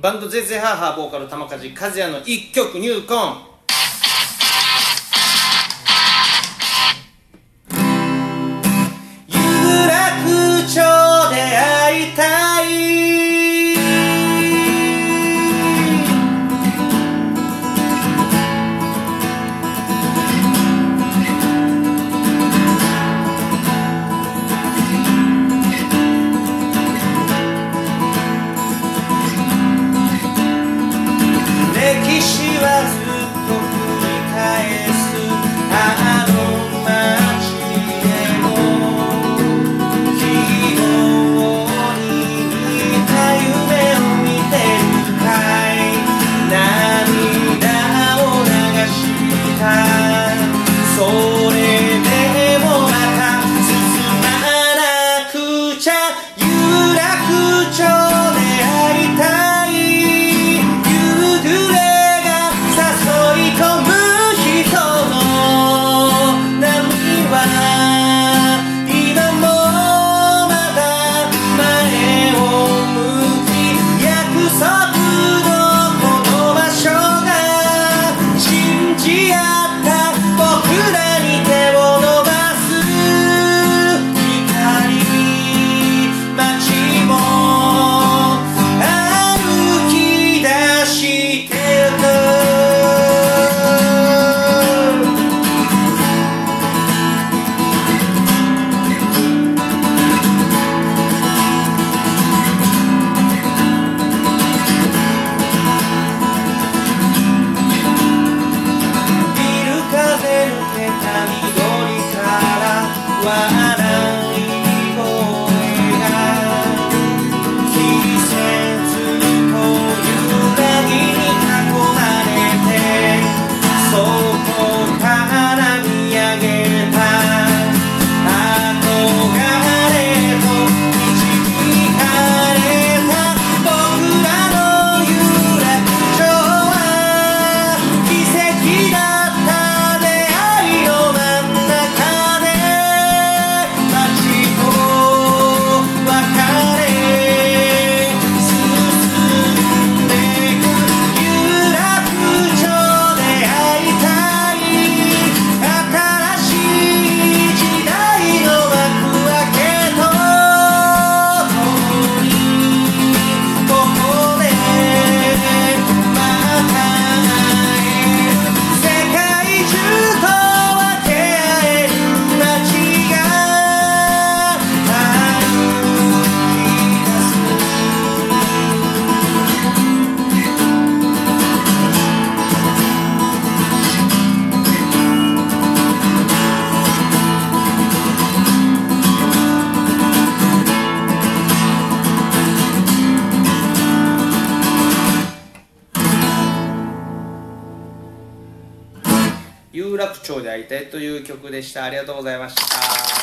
バンドゼゼハーハーボーカル玉梶和也の一曲入ン。she was 有楽町で会いたいという曲でした。ありがとうございました。